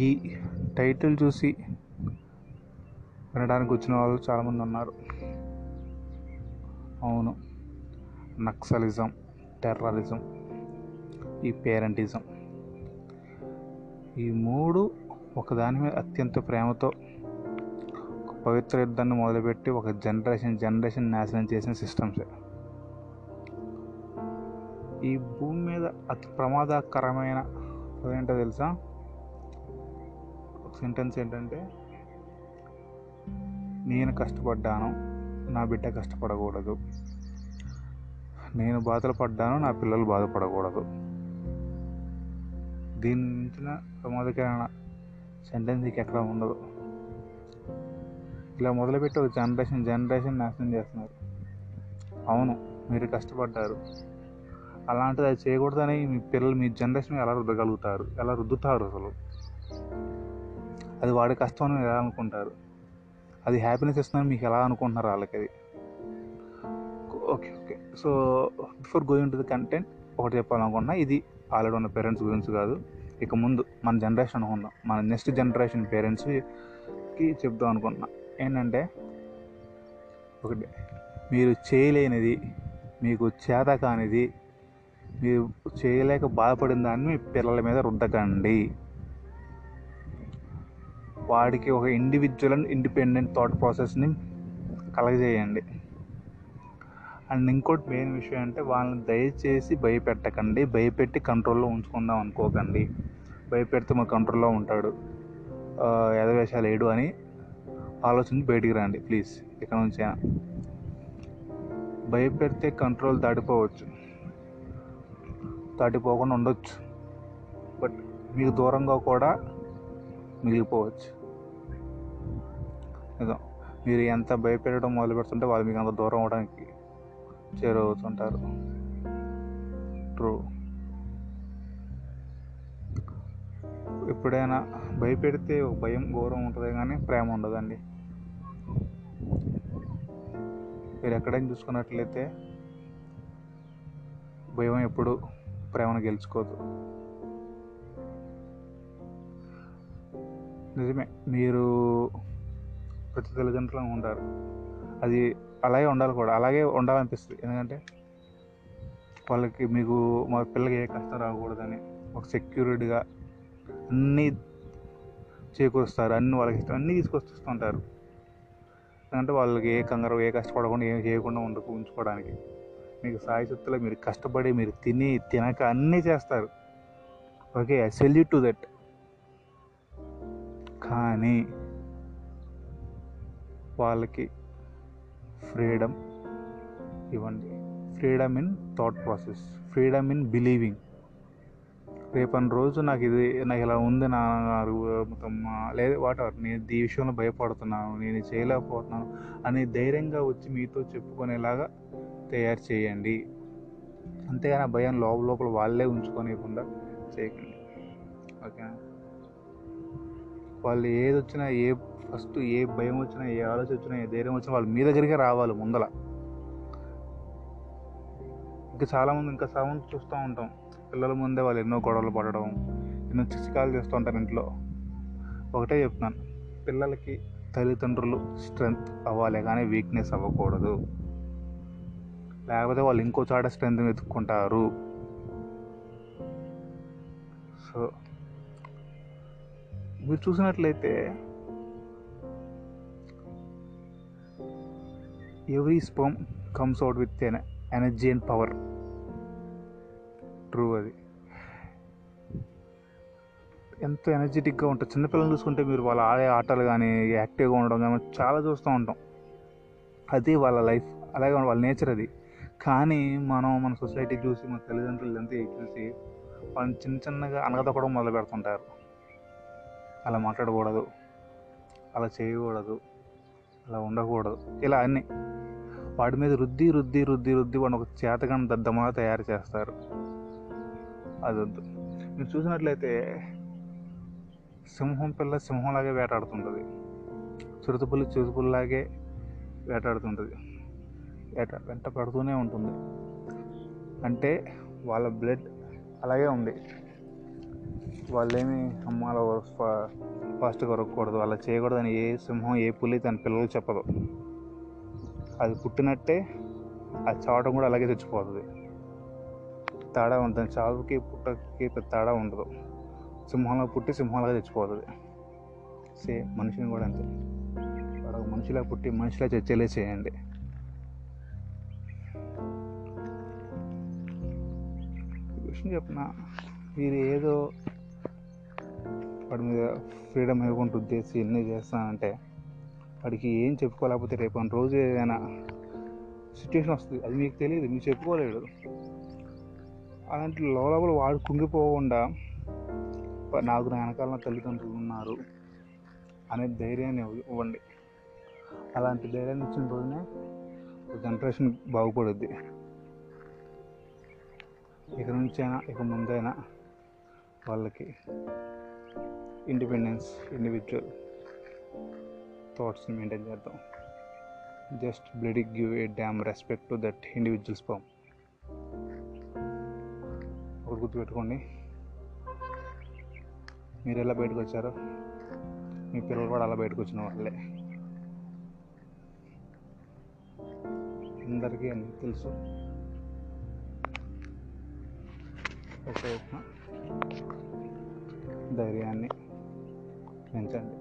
ఈ టైటిల్ చూసి వినడానికి వచ్చిన వాళ్ళు చాలామంది ఉన్నారు. అవును నక్సలిజం టెర్రరిజం ఈ పేరెంటిజం. ఈ మూడు ఒకదాని మీద అత్యంత ప్రేమతో ఒక పవిత్ర యుద్ధాన్ని మొదలుపెట్టి ఒక జనరేషన్ జనరేషన్ నాశనం చేసిన సిస్టమ్స్. ఈ భూమి మీద అతి ప్రమాదకరమైన ఏంటో తెలుసా? సెంటెన్స్ ఏంటంటే నేను కష్టపడ్డాను నా బిడ్డ కష్టపడకూడదు. నేను బాధలు పడ్డాను నా పిల్లలు బాధపడకూడదు. దీని మించిన ప్రమాదకరమైన సెంటెన్స్ ఎక్కడ ఉండదు. ఇలా మొదలుపెట్టి ఒక జనరేషన్ జనరేషన్ నాశనం చేస్తున్నారు. అవును మీరు కష్టపడ్డారు. అలాంటిది అది చేయకూడదని మీ పిల్లలు మీ జనరేషన్ ఎలా రుద్దగలుగుతారు? ఎలా రుద్దుతారు అసలు? అది వాడి కష్టం అని ఎలా అనుకుంటారు? అది హ్యాపీనెస్ ఇస్తుందని మీకు ఎలా అనుకుంటున్నారు వాళ్ళకి? అది okay okay so before going to the content ఒకటి చెప్పాలనుకున్నా ఇది ఆల్రెడీ ఉన్న పేరెంట్స్ గురించి కాదు. ఇక ముందు మన జనరేషన్ అనుకుందాం మన నెక్స్ట్ జనరేషన్ పేరెంట్స్కి చెప్దాం అనుకుంటున్నా. ఏంటంటే ఒకటి మీరు చేయలేనిది మీకు చేత కానిది మీరు చేయలేక బాధపడిన దాన్ని మీ పిల్లల మీద రుద్దకండి. వాడికి ఒక ఇండివిజువల్ అండ్ ఇండిపెండెంట్ థాట్ ప్రాసెస్ని కలగజేయండి. అండ్ ఇంకోటి మెయిన్ విషయం అంటే వాళ్ళని దయచేసి భయపెట్టకండి. భయపెట్టి కంట్రోల్లో ఉంచుకుందాం అనుకోకండి. భయపెడితే మా కంట్రోల్లో ఉంటాడు. ఎదవేషాలు ఏడు అని ఆలోచించి బయటికి రండి ప్లీజ్. ఇక్కడ నుంచి భయపెడితే కంట్రోల్ దాటిపోవచ్చు. దాటిపోకుండా ఉండొచ్చు. బట్ మీకు దూరంగా కూడా మిగిలిపోవచ్చు. నిజం మీరు ఎంత భయపెట్టడం మొదలు పెడుతుంటే వాళ్ళు మీకు అంత దూరం అవడానికి చేరవుతుంటారు. ట్రూ ఎప్పుడైనా భయపెడితే ఒక భయం గౌరవం ఉంటుంది కానీ ప్రేమ ఉండదండి. మీరు ఎక్కడైనా చూసుకున్నట్లయితే భయం ఎప్పుడు ప్రేమను గెలుచుకోదు. నిజమే. మీరు ప్రతి తల్లిదండ్రులు ఉంటారు. అది అలాగే ఉండాలి కూడా. అలాగే ఉండాలనిపిస్తుంది. ఎందుకంటే వాళ్ళకి మీకు మా పిల్లలకి ఏ కష్టం రాకూడదని ఒక సెక్యూరిటీగా అన్నీ చేకూరుస్తారు. అన్ని వాళ్ళకి ఇష్టం అన్నీ తీసుకొస్తుంటారు. ఎందుకంటే వాళ్ళకి ఏ కంగారు ఏ కష్టపడకుండా ఏం చేయకుండా ఉండకు ఉంచుకోవడానికి. మీకు సాయశక్తిలో మీరు కష్టపడి మీరు తిని తినక అన్నీ చేస్తారు. Okay I salute to that. కానీ వాళ్ళకి ఫ్రీడమ్ ఇవ్వండి. Freedom in thought process. Freedom in believing. రేపటి రోజు నాకు ఇది నాకు ఇలా ఉంది నాన్నగారు మొత్తం లేదు వాటెవర్ నేను ఈ విషయంలో భయపడుతున్నాను. నేను చేయలేకపోతున్నాను అని ధైర్యంగా వచ్చి మీతో చెప్పుకునేలాగా తయారు చేయండి. అంతేగాని భయం లోపల లోపల వాళ్ళే ఉంచుకోనివ్వకుండా చేయకండి. ఓకే వాళ్ళు ఏది వచ్చినా ఏ ఫస్ట్ ఏ భయం వచ్చినా ఏ ఆలోచన వచ్చినా ఏ ధైర్యం వచ్చినా వాళ్ళు మీ దగ్గరికే రావాలి ముందల. ఇంకా చాలామంది ఇంకా చాలామంది చూస్తూ ఉంటాం. పిల్లల ముందే వాళ్ళు ఎన్నో గొడవలు పడడం ఎన్నో చిచికాలు చేస్తూ ఉంటారు ఇంట్లో. ఒకటే చెప్తున్నాను పిల్లలకి తల్లిదండ్రులు స్ట్రెంగ్త్ అవ్వాలి కానీ వీక్నెస్ అవ్వకూడదు. లేకపోతే వాళ్ళు ఇంకో చాట స్ట్రెంత్ వెతుక్కుంటారు. సో మీరు చూసినట్లయితే every sperm comes out with an energy and power. True అది. ఎంతో ఎనర్జెటిక్గా ఉంటుంది చిన్నపిల్లలు చూసుకుంటే మీరు వాళ్ళు ఆడే ఆటలు కానీ యాక్టివ్గా ఉండడం కానీ చాలా చూస్తూ ఉంటాం. అది వాళ్ళ లైఫ్. అలాగే వాళ్ళ నేచర్ అది. కానీ మనం మన సొసైటీ చూసి మన తల్లిదండ్రులు ఎంత చూసి వాళ్ళని చిన్న చిన్నగా అనగదొక్కడం మొదలు పెడుతుంటారు అలా మాట్లాడకూడదు. అలా చేయకూడదు. అలా ఉండకూడదు. ఇలా అన్నీ వాడి మీద రుద్ది రుద్ది రుద్ది రుద్ది వాడిని ఒక చేతగాని దద్దమగా తయారు చేస్తారు. అది వద్దు మీరు చూసినట్లయితే సింహం పిల్ల సింహంలాగే వేటాడుతుంటుంది. చిరుతపుల్లి చిరుతపుల్లాగే వేటాడుతుంటుంది. వేట వెంట పడుతూనే ఉంటుంది. అంటే వాళ్ళ బ్లడ్ అలాగే ఉంది. వాళ్ళేమి అమ్మ అలా ఫాస్ట్గా కొరకూడదు అలా చేయకూడదని ఏ సింహం ఏ పులి తన పిల్లలు చెప్పదు. అది పుట్టినట్టే అది చావటం కూడా అలాగే చచ్చిపోతుంది. తేడా ఉంటుంది. చావుకి పుట్టకి తేడా ఉండదు. సింహంలో పుట్టి సింహంలాగా చచ్చిపోతుంది. సేమ్ మనిషిని కూడా అంతే. వాడు మనిషిలా పుట్టి మనిషిలా చచ్చేలే చేయండి. ఈ విషయం చెప్పిన? మీరు ఏదో వాడి మీద ఫ్రీడమ్ ఇవ్వకుండా ఉద్దేశి ఎన్ని చేస్తానంటే వాడికి ఏం చెప్పుకోలేకపోతే రేపు అని రోజు ఏదైనా సిచ్యువేషన్ వస్తుంది. అది మీకు తెలియదు మీకు చెప్పుకోలేడు అలాంటి లోపల వాడు కుంగిపోకుండా నాకు నా వెనకాల నా తల్లిదండ్రులు ఉన్నారు అనే ధైర్యాన్ని ఇవ్వండి. అలాంటి ధైర్యాన్ని ఇచ్చిన రోజునే జనరేషన్ బాగుపడుద్ది. ఇక నుంచైనా ఇక ముందైనా వాళ్ళకి ఇండిపెండెన్స్ ఇండివిజువల్ థాట్స్ని మెయింటైన్ చేద్దాం. Just bloody give a damn respect to that individuals form ఒకటి గుర్తుపెట్టుకోండి. మీరు ఎలా బయటకు వచ్చారో? మీ పిల్లలు కూడా అలా బయటకు వచ్చిన వాళ్ళే. అందరికీ అన్నీ తెలుసు. ఓకే. ధైర్యాన్ని పెంచండి.